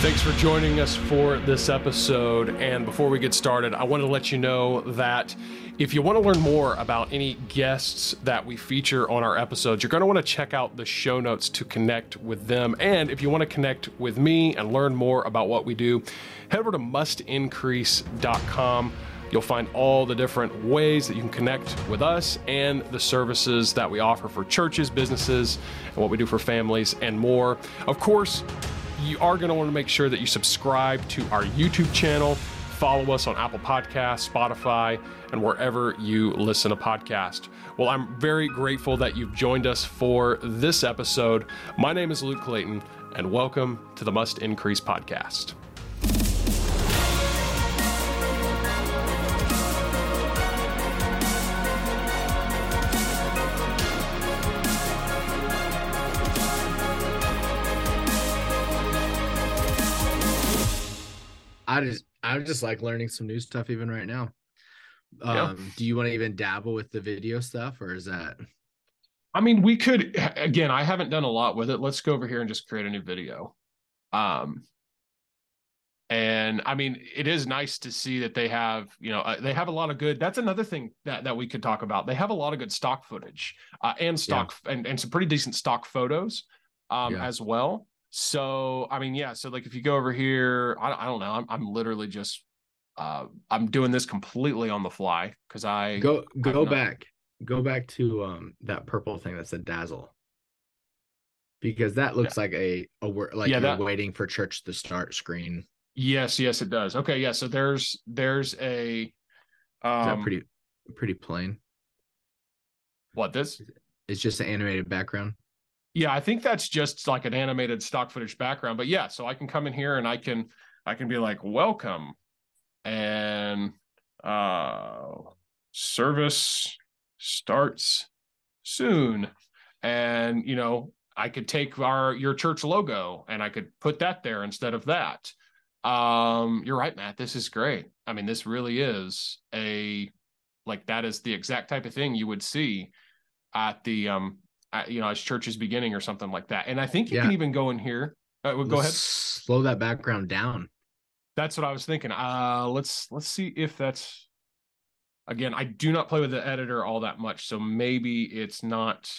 Thanks for joining us for this episode. And before we get started, I want to let you know that if you want to learn more about any guests that we feature on our episodes, you're going to want to check out the show notes to connect with them. And if you want to connect with me and learn more about what we do, head over to mustincrease.com. You'll find all the different ways that you can connect with us and the services that we offer for churches, businesses, and what we do for families and more. Of course, you are going to want to make sure that you subscribe to our YouTube channel, follow us on Apple Podcasts, Spotify, and wherever you listen to podcasts. Well, I'm very grateful that you've joined us for this episode. My name is Luke Clayton, and welcome to the Must Increase podcast. I just I just like learning some new stuff even right now. Um, yeah. do you want to even dabble with the video stuff or is that I mean, we could again, I haven't done a lot with it. Let's go over here and just create a new video. Um and I mean, it is nice to see that they have, you know, uh, they have a lot of good. That's another thing that that we could talk about. They have a lot of good stock footage uh, and stock yeah. and, and some pretty decent stock photos um, yeah. as well. So I mean, yeah. So like, if you go over here, I, I don't know. I'm, I'm literally just uh, I'm doing this completely on the fly because I go go back, go back to um that purple thing that said dazzle because that looks yeah. like a a word like yeah, that, waiting for church to start screen. Yes, yes, it does. Okay, yeah. So there's there's a um pretty pretty plain. What this? It's just an animated background. Yeah, I think that's just like an animated stock footage background. But yeah, so I can come in here and I can I can be like, welcome and uh service starts soon. And you know, I could take our your church logo and I could put that there instead of that. Um, you're right, Matt. This is great. I mean, this really is a like that is the exact type of thing you would see at the um you know, as church is beginning or something like that. And I think you yeah. can even go in here. Uh, well, go ahead. Slow that background down. That's what I was thinking. Uh, let's let's see if that's. Again, I do not play with the editor all that much, so maybe it's not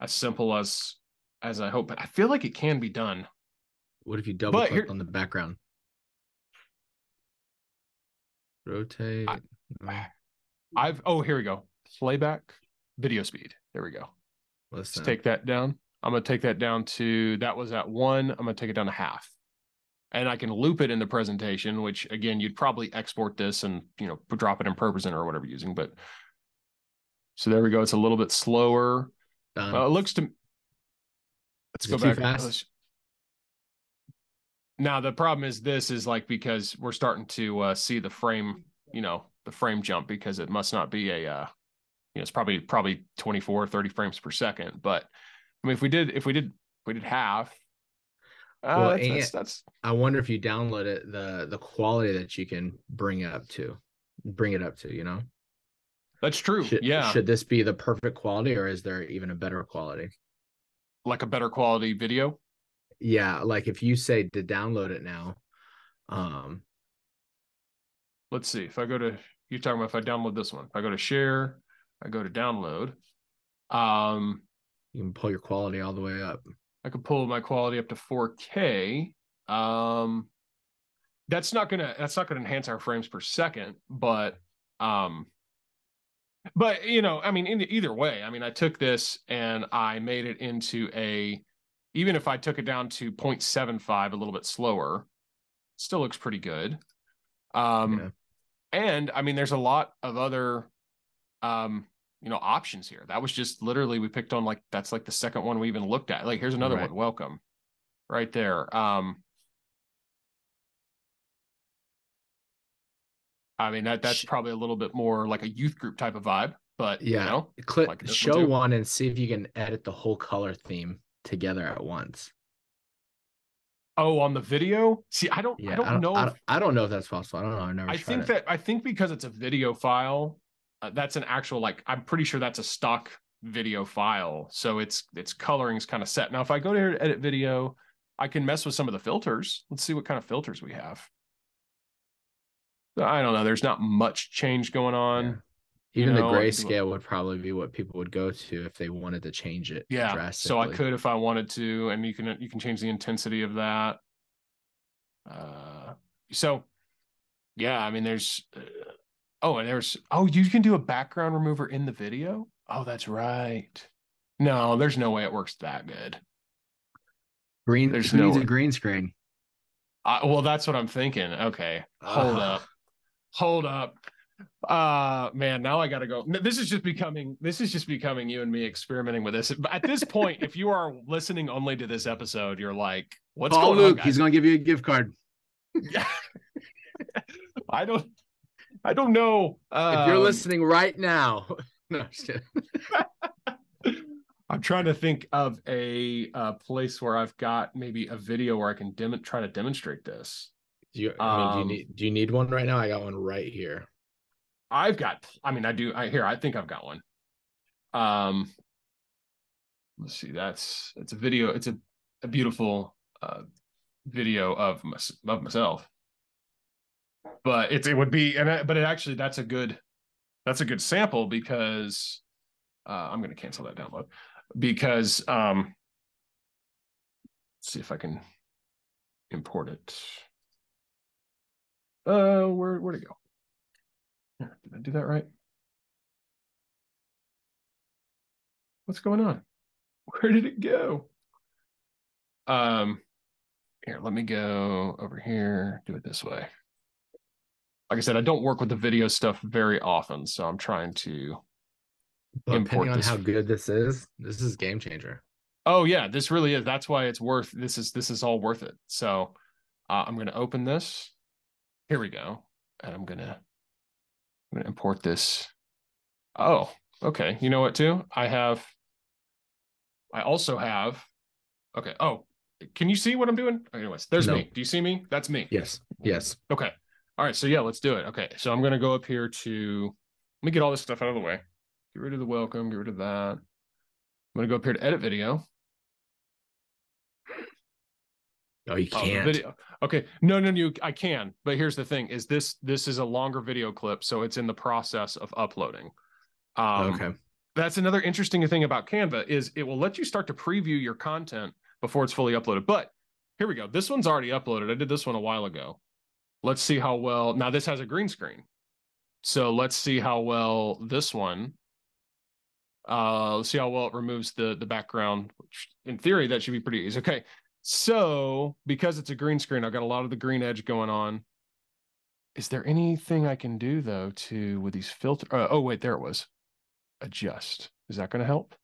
as simple as as I hope. But I feel like it can be done. What if you double but click here, on the background? Rotate. I, I've oh here we go. Playback video speed. There we go. Let's take that down. I'm going to take that down to that was at one. I'm going to take it down to half. And I can loop it in the presentation, which again, you'd probably export this and, you know, drop it in ProPresenter or whatever you're using. But so there we go. It's a little bit slower. Uh, it looks to, let's go back. Fast? Now, the problem is this is like because we're starting to uh, see the frame, you know, the frame jump because it must not be a, uh, you know, it's probably probably 24, 30 frames per second. But I mean, if we did, if we did, if we did half, uh, well, that's, that's, that's, I wonder if you download it, the the quality that you can bring it up to, bring it up to, you know. That's true. Should, yeah. Should this be the perfect quality, or is there even a better quality? Like a better quality video? Yeah, like if you say to download it now, um, let's see. If I go to you're talking about if I download this one, if I go to share, I go to download. Um, you can pull your quality all the way up. I could pull my quality up to 4K. Um, that's not gonna that's not gonna enhance our frames per second, but um, but you know, I mean, in the, either way, I mean, I took this and I made it into a even if I took it down to 0.75, a little bit slower, still looks pretty good. Um, yeah. and I mean, there's a lot of other um you know options here that was just literally we picked on like that's like the second one we even looked at like here's another right. one welcome right there um i mean that that's probably a little bit more like a youth group type of vibe but yeah you know, Click, like show one, one and see if you can edit the whole color theme together at once Oh, on the video? See, I don't, yeah, I don't, I don't know. I don't, if, I don't, know if that's possible. I don't know. I never. I think that I think because it's a video file, uh, that's an actual like I'm pretty sure that's a stock video file. So it's its coloring is kind of set. Now if I go to edit video I can mess with some of the filters. Let's see what kind of filters we have. I don't know. There's not much change going on. Yeah. Even you know, the grayscale would probably be what people would go to if they wanted to change it. Yeah. So I could if I wanted to, and you can you can change the intensity of that. Uh, so yeah, I mean, there's uh, oh, and there's oh, you can do a background remover in the video. Oh, that's right. No, there's no way it works that good. Green. There's no a green screen. Uh, well, that's what I'm thinking. Okay, hold uh. up, hold up. Uh man, now I gotta go. This is just becoming this is just becoming you and me experimenting with this. But At this point, if you are listening only to this episode, you're like, what's Call going Luke, on? He's gonna give you a gift card. Yeah. I don't I don't know. Um, if you're um, listening right now. no, I'm trying to think of a, a, place where I've got maybe a video where I can dem- try to demonstrate this. Do you, I mean, um, do you um, need do you need one right now? I got one right here. I've got. I mean, I do. I here. I think I've got one. Um, let's see. That's it's a video. It's a a beautiful uh, video of my, of myself but it it would be and but it actually that's a good that's a good sample because uh, I'm going to cancel that download because um let's see if I can import it. Uh, where where'd it go? Did I do that right? What's going on? Where did it go? Um, here, let me go over here. Do it this way like I said, I don't work with the video stuff very often, so I'm trying to but import depending on how good this is, this is game changer. Oh yeah, this really is. That's why it's worth. This is this is all worth it. So uh, I'm going to open this. Here we go, and I'm gonna I'm gonna import this. Oh, okay. You know what? Too, I have. I also have. Okay. Oh, can you see what I'm doing? Anyways, there's no. me. Do you see me? That's me. Yes. Yes. Okay. All right, so yeah, let's do it. Okay, so I'm gonna go up here to let me get all this stuff out of the way. Get rid of the welcome, get rid of that. I'm gonna go up here to edit video. No, you can't. Oh, video. Okay, no, no, no, I can. But here's the thing: is this this is a longer video clip, so it's in the process of uploading. Um, okay. That's another interesting thing about Canva is it will let you start to preview your content before it's fully uploaded. But here we go. This one's already uploaded. I did this one a while ago. Let's see how well. Now this has a green screen, so let's see how well this one. Uh, let's see how well it removes the the background. Which in theory that should be pretty easy. Okay, so because it's a green screen, I've got a lot of the green edge going on. Is there anything I can do though to with these filter? Uh, oh wait, there it was. Adjust. Is that going to help?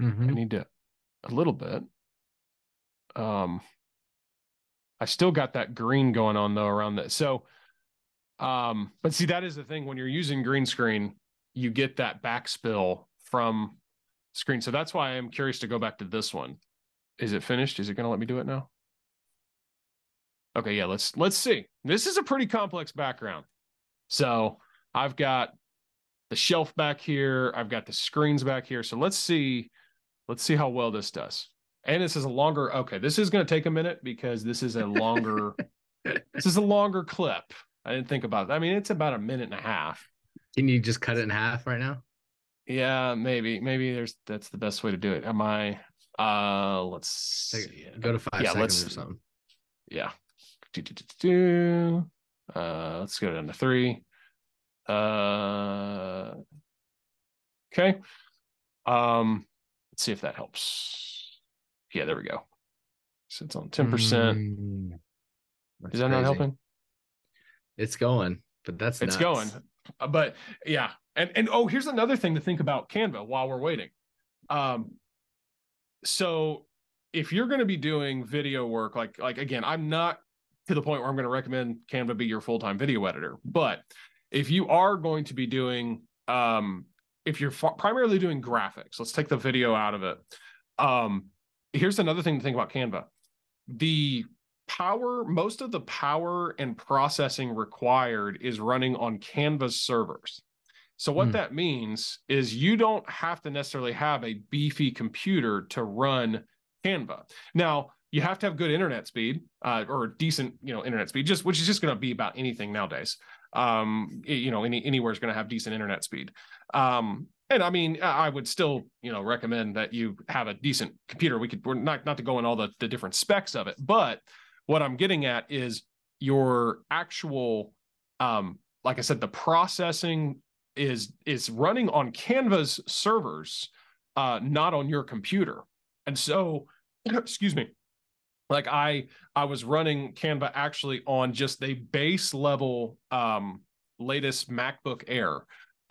Mm-hmm. I need to a little bit. Um, I still got that green going on though around that. So, um, but see, that is the thing when you're using green screen, you get that backspill from screen. So that's why I'm curious to go back to this one. Is it finished? Is it going to let me do it now? Okay, yeah, let's let's see. This is a pretty complex background. So I've got the shelf back here. I've got the screens back here. So let's see, let's see how well this does and this is a longer okay this is going to take a minute because this is a longer this is a longer clip. I didn't think about it i mean it's about a minute and a half. Can you just cut it in half right now? Yeah maybe maybe there's that's the best way to do it. Am i uh let's see. go to five yeah, seconds or something. Yeah. Uh let's go down to three. Uh okay. Um let's see if that helps yeah, there we go. So it's on 10%. Mm, Is that crazy. not helping? It's going, but that's it's going. Uh, but yeah. And and oh, here's another thing to think about Canva while we're waiting. Um so if you're going to be doing video work like like again, I'm not to the point where I'm going to recommend Canva be your full-time video editor, but if you are going to be doing um if you're primarily doing graphics, let's take the video out of it. Um here's another thing to think about Canva. The power, most of the power and processing required is running on Canva's servers. So what mm. that means is you don't have to necessarily have a beefy computer to run Canva. Now, you have to have good internet speed uh, or decent, you know, internet speed, just which is just going to be about anything nowadays. Um, you know, any anywhere is going to have decent internet speed. Um, and I mean, I would still, you know, recommend that you have a decent computer. We could, we're not not to go in all the the different specs of it, but what I'm getting at is your actual, um, like I said, the processing is is running on Canva's servers, uh, not on your computer. And so, excuse me, like I I was running Canva actually on just a base level um latest MacBook Air,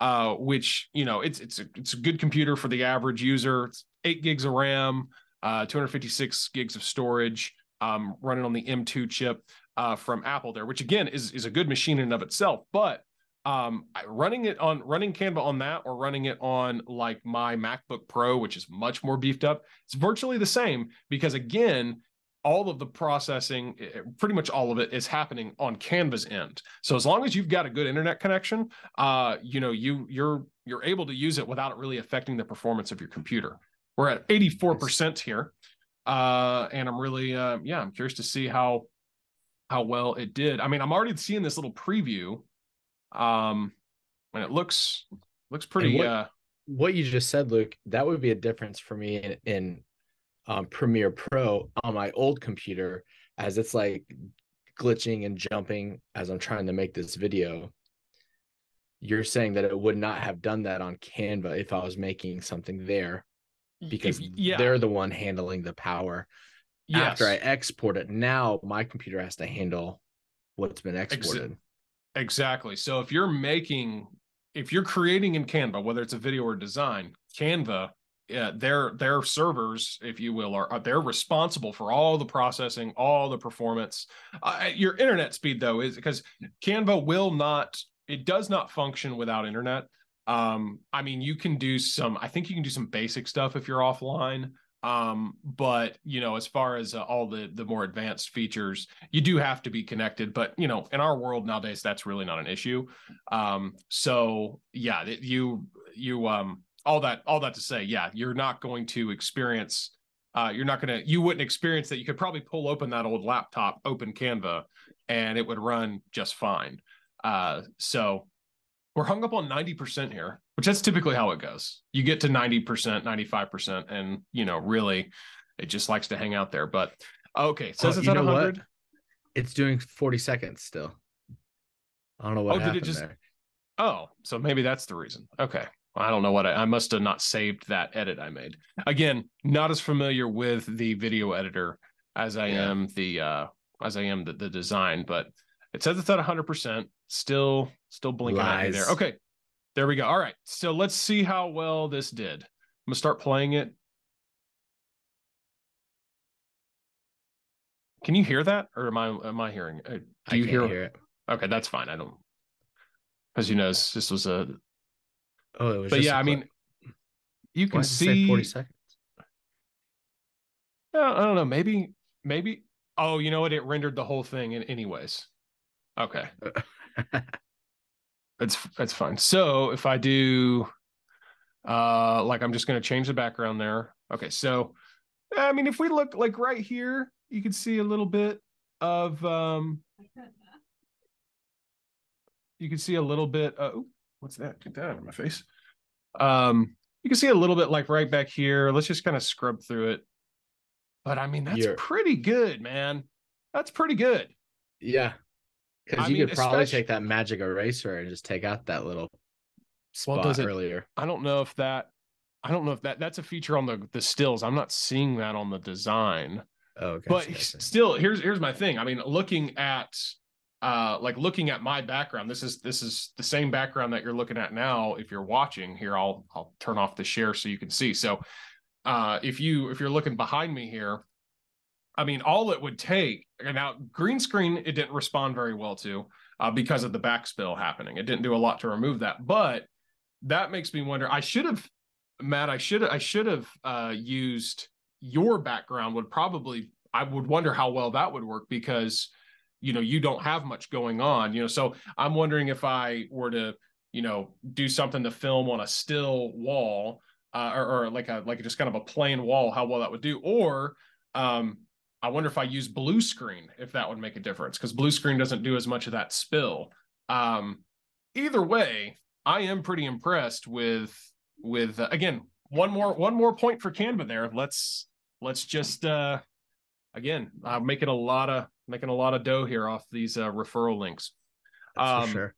uh, which you know it's it's a, it's a good computer for the average user. It's eight gigs of RAM, uh, 256 gigs of storage, um, running on the M2 chip uh, from Apple there, which again is is a good machine in and of itself. But um, running it on running Canva on that or running it on like my MacBook Pro, which is much more beefed up, it's virtually the same because again, all of the processing, pretty much all of it, is happening on Canva's end. So as long as you've got a good internet connection, uh, you know, you you're you're able to use it without it really affecting the performance of your computer. We're at 84% here. Uh, and I'm really uh, yeah, I'm curious to see how how well it did. I mean, I'm already seeing this little preview um, and it looks looks pretty. What, uh, what you just said, Luke, that would be a difference for me in, in um, Premiere Pro on my old computer, as it's like glitching and jumping as I'm trying to make this video. You're saying that it would not have done that on Canva if I was making something there because yeah. they're the one handling the power. Yes. After I export it, now my computer has to handle what's been exported. Exactly. So if you're making, if you're creating in Canva, whether it's a video or design, Canva, yeah, their their servers, if you will, are, are they're responsible for all the processing, all the performance. Uh, your internet speed though is because Canva will not, it does not function without internet. Um, I mean, you can do some. I think you can do some basic stuff if you're offline um but you know as far as uh, all the the more advanced features you do have to be connected but you know in our world nowadays that's really not an issue um so yeah you you um all that all that to say yeah you're not going to experience uh you're not going to you wouldn't experience that you could probably pull open that old laptop open canva and it would run just fine uh so we're hung up on 90% here, which that's typically how it goes. You get to 90%, 95%, and you know, really it just likes to hang out there. But okay, says oh, it's at 100. What? It's doing 40 seconds still. I don't know what oh, happened did it just... there. Oh, so maybe that's the reason. Okay. I don't know what I, I must have not saved that edit I made. Again, not as familiar with the video editor as I yeah. am the uh as I am the, the design, but it says it's at 100%. Still, still blinking Lies. at me there. Okay, there we go. All right, so let's see how well this did. I'm gonna start playing it. Can you hear that, or am I am I hearing? Do you hear... hear it? Okay, that's fine. I don't, as you know this was a. Oh, it was. But yeah, I mean, you can see forty seconds. I don't know. Maybe, maybe. Oh, you know what? It rendered the whole thing in anyways. Okay. that's that's fine. So if I do uh like I'm just going to change the background there. Okay. So I mean if we look like right here, you can see a little bit of um you can see a little bit uh, what's that? Get that out of my face. Um you can see a little bit like right back here. Let's just kind of scrub through it. But I mean that's You're... pretty good, man. That's pretty good. Yeah. Because you mean, could probably especially... take that magic eraser and just take out that little spot well, it, earlier. I don't know if that. I don't know if that that's a feature on the the stills. I'm not seeing that on the design. Oh, but still, here's here's my thing. I mean, looking at uh like looking at my background this is this is the same background that you're looking at now if you're watching here i'll i'll turn off the share so you can see so uh if you if you're looking behind me here I mean, all it would take now green screen it didn't respond very well to uh, because of the backspill happening. It didn't do a lot to remove that, but that makes me wonder. I should have, Matt. I should I should have uh, used your background. Would probably I would wonder how well that would work because you know you don't have much going on. You know, so I'm wondering if I were to you know, do something to film on a still wall, uh, or, or like a like just kind of a plain wall, how well that would do. Or um, I wonder if I use blue screen if that would make a difference because blue screen doesn't do as much of that spill. Um, either way, I am pretty impressed with with uh, again one more one more point for Canva there. Let's let's just uh again i'm making a lot of making a lot of dough here off these uh, referral links. That's um, sure.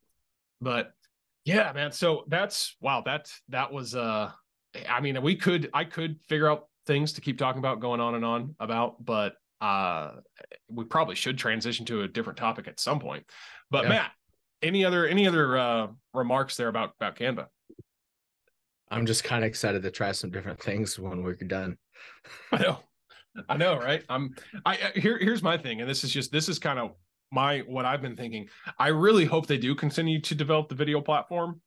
But yeah, man. So that's wow. That that was uh, I mean, we could I could figure out things to keep talking about, going on and on about, but uh, we probably should transition to a different topic at some point. But yeah. Matt, any other any other uh remarks there about about Canva? I'm just kind of excited to try some different things when we're done. I know. I know, right? I'm I here here's my thing and this is just this is kind of my what I've been thinking. I really hope they do continue to develop the video platform.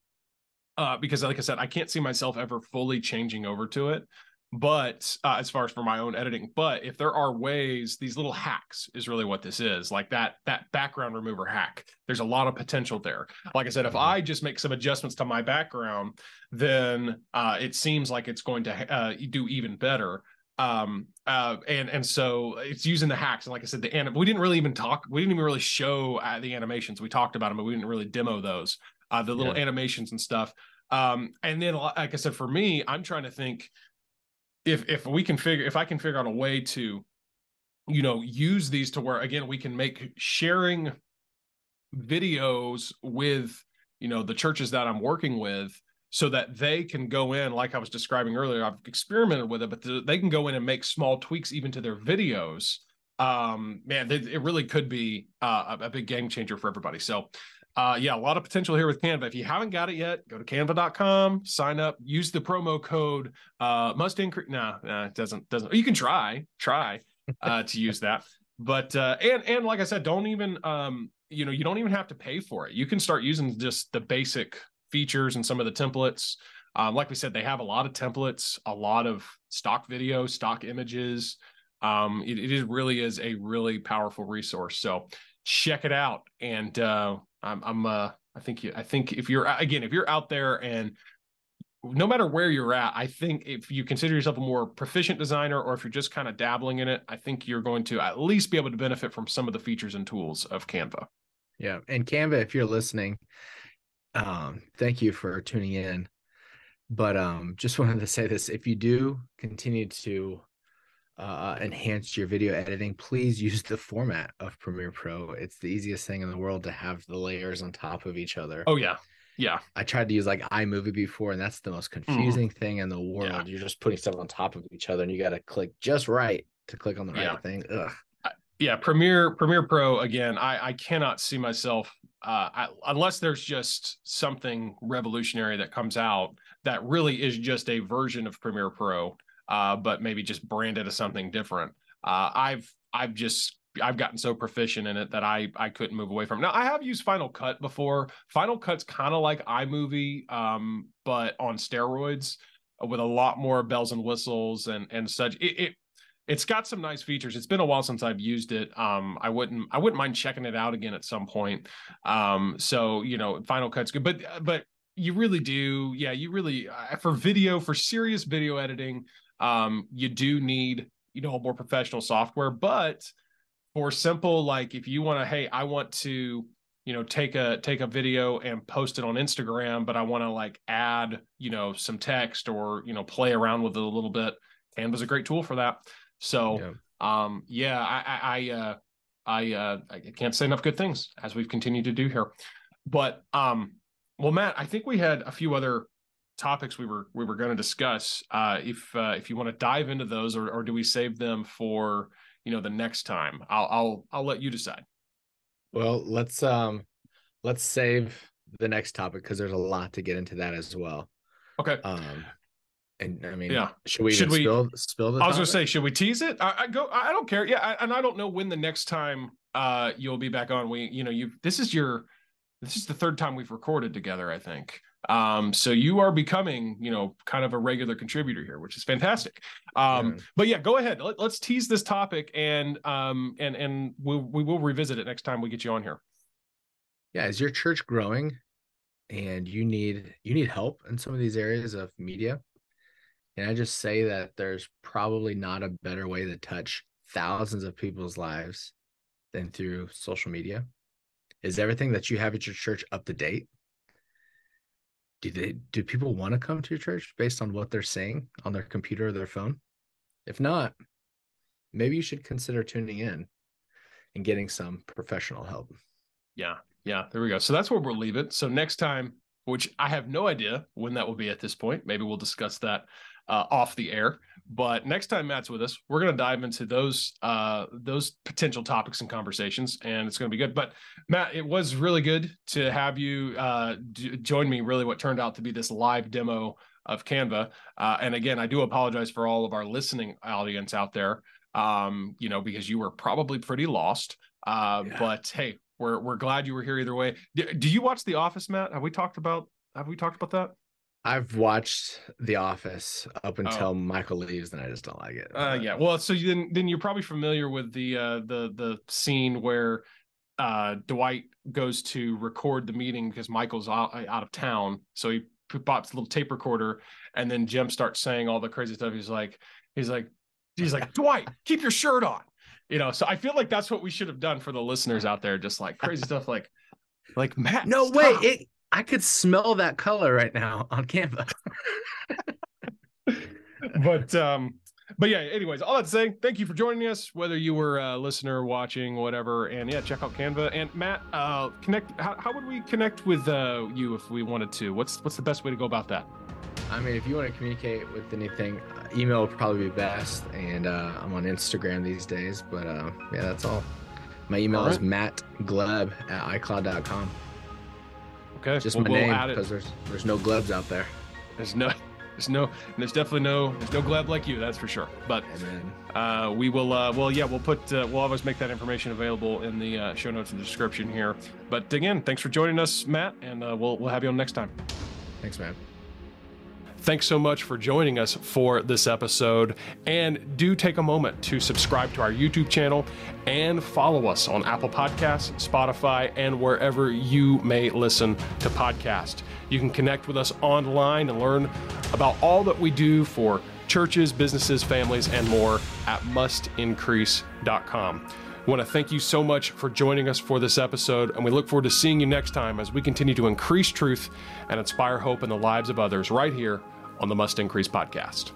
Uh because like I said, I can't see myself ever fully changing over to it but uh, as far as for my own editing but if there are ways these little hacks is really what this is like that that background remover hack there's a lot of potential there like i said if i just make some adjustments to my background then uh, it seems like it's going to uh, do even better um uh and and so it's using the hacks. And like i said the anim- we didn't really even talk we didn't even really show uh, the animations. We talked about them but we didn't really demo those uh the little yeah. animations and stuff. Um and then like i said for me i'm trying to think if if we can figure if I can figure out a way to, you know, use these to where again we can make sharing videos with you know the churches that I'm working with so that they can go in like I was describing earlier I've experimented with it but they can go in and make small tweaks even to their videos um man it really could be uh, a big game changer for everybody so uh, yeah, a lot of potential here with Canva. If you haven't got it yet, go to canva.com, sign up, use the promo code uh, must increase. No, nah, it doesn't doesn't. You can try try uh, to use that, but uh, and and like I said, don't even um, you know you don't even have to pay for it. You can start using just the basic features and some of the templates. Um, like we said, they have a lot of templates, a lot of stock video, stock images. Um, it, it is really is a really powerful resource. So check it out and uh, I'm, I'm uh, I think you, I think if you're again, if you're out there and no matter where you're at, I think if you consider yourself a more proficient designer or if you're just kind of dabbling in it, I think you're going to at least be able to benefit from some of the features and tools of Canva. Yeah. And Canva, if you're listening, um, thank you for tuning in. But um, just wanted to say this if you do continue to uh, enhance your video editing, please use the format of Premiere Pro. It's the easiest thing in the world to have the layers on top of each other. Oh yeah. Yeah. I tried to use like iMovie before, and that's the most mm-hmm. confusing mm. thing in the world. Yeah. You're just putting stuff on top of each other, and you got to click just right to click on the right yeah. thing. Ugh. yeah, Premiere Premiere Pro again. I I cannot see myself uh, I, unless there's just something revolutionary that comes out that really is just a version of Premiere Pro uh, but maybe just branded as something different. Uh, I've I've just I've gotten so proficient in it that I I couldn't move away from. It. Now I have used Final Cut before. Final Cut's kind of like iMovie, um, but on steroids with a lot more bells and whistles and and such. It, it it's got some nice features. It's been a while since I've used it. Um, I wouldn't I wouldn't mind checking it out again at some point. Um, so you know, Final Cut's good, but but you really do, yeah, you really uh, for video for serious video editing um, you do need you know more professional software but for simple like if you want to hey i want to you know take a take a video and post it on instagram but i want to like add you know some text or you know play around with it a little bit canva's a great tool for that so yeah. um yeah i i, I uh I uh I can't say enough good things as we've continued to do here. But um well Matt, I think we had a few other topics we were we were going to discuss. Uh, if uh, if you want to dive into those, or or do we save them for you know the next time? I'll I'll I'll let you decide. Well, let's um let's save the next topic because there's a lot to get into that as well. Okay. Um, and I mean, yeah. Should we should we spill, spill the? I was gonna say, should we tease it? I, I go. I don't care. Yeah, I, and I don't know when the next time uh you'll be back on. We, you know, you. This is your. This is the third time we've recorded together. I think. Um, so you are becoming, you know, kind of a regular contributor here, which is fantastic. Um, yeah. but yeah, go ahead. Let, us tease this topic and um and and we'll we will revisit it next time we get you on here. Yeah, is your church growing? and you need you need help in some of these areas of media and i just say that there's probably not a better way to touch thousands of people's lives than through social media is everything that you have at your church up to date do they do people want to come to your church based on what they're saying on their computer or their phone if not maybe you should consider tuning in and getting some professional help yeah yeah, there we go. So that's where we'll leave it. So next time, which I have no idea when that will be at this point, maybe we'll discuss that uh, off the air. But next time Matt's with us, we're going to dive into those uh, those potential topics and conversations, and it's going to be good. But Matt, it was really good to have you uh, d- join me. Really, what turned out to be this live demo of Canva. Uh, and again, I do apologize for all of our listening audience out there. Um, you know, because you were probably pretty lost. Uh, yeah. But hey, we're we're glad you were here either way. Do, do you watch The Office, Matt? Have we talked about have we talked about that? I've watched The Office up until oh. Michael leaves, and I just don't like it. Uh, yeah, well, so then then you're probably familiar with the uh, the the scene where uh, Dwight goes to record the meeting because Michael's out, out of town, so he pops a little tape recorder, and then Jim starts saying all the crazy stuff. He's like, he's like, he's like, Dwight, keep your shirt on you know so i feel like that's what we should have done for the listeners out there just like crazy stuff like like matt no stop. way it, i could smell that color right now on canva but um but yeah anyways all that saying thank you for joining us whether you were a listener watching whatever and yeah check out canva and matt uh connect how, how would we connect with uh you if we wanted to what's what's the best way to go about that I mean, if you want to communicate with anything, uh, email would probably be best. And uh, I'm on Instagram these days. But uh, yeah, that's all. My email right. is mattgleb at icloud.com. Okay. Just well, my we'll name because there's there's no glebs out there. There's no there's no there's definitely no there's no gleb like you that's for sure. But uh, we will uh, well yeah we'll put uh, we'll always make that information available in the uh, show notes and description here. But again thanks for joining us matt and uh, we'll we'll have you on next time. Thanks man Thanks so much for joining us for this episode. And do take a moment to subscribe to our YouTube channel and follow us on Apple Podcasts, Spotify, and wherever you may listen to podcasts. You can connect with us online and learn about all that we do for churches, businesses, families, and more at mustincrease.com. I want to thank you so much for joining us for this episode, and we look forward to seeing you next time as we continue to increase truth and inspire hope in the lives of others right here on the Must Increase podcast.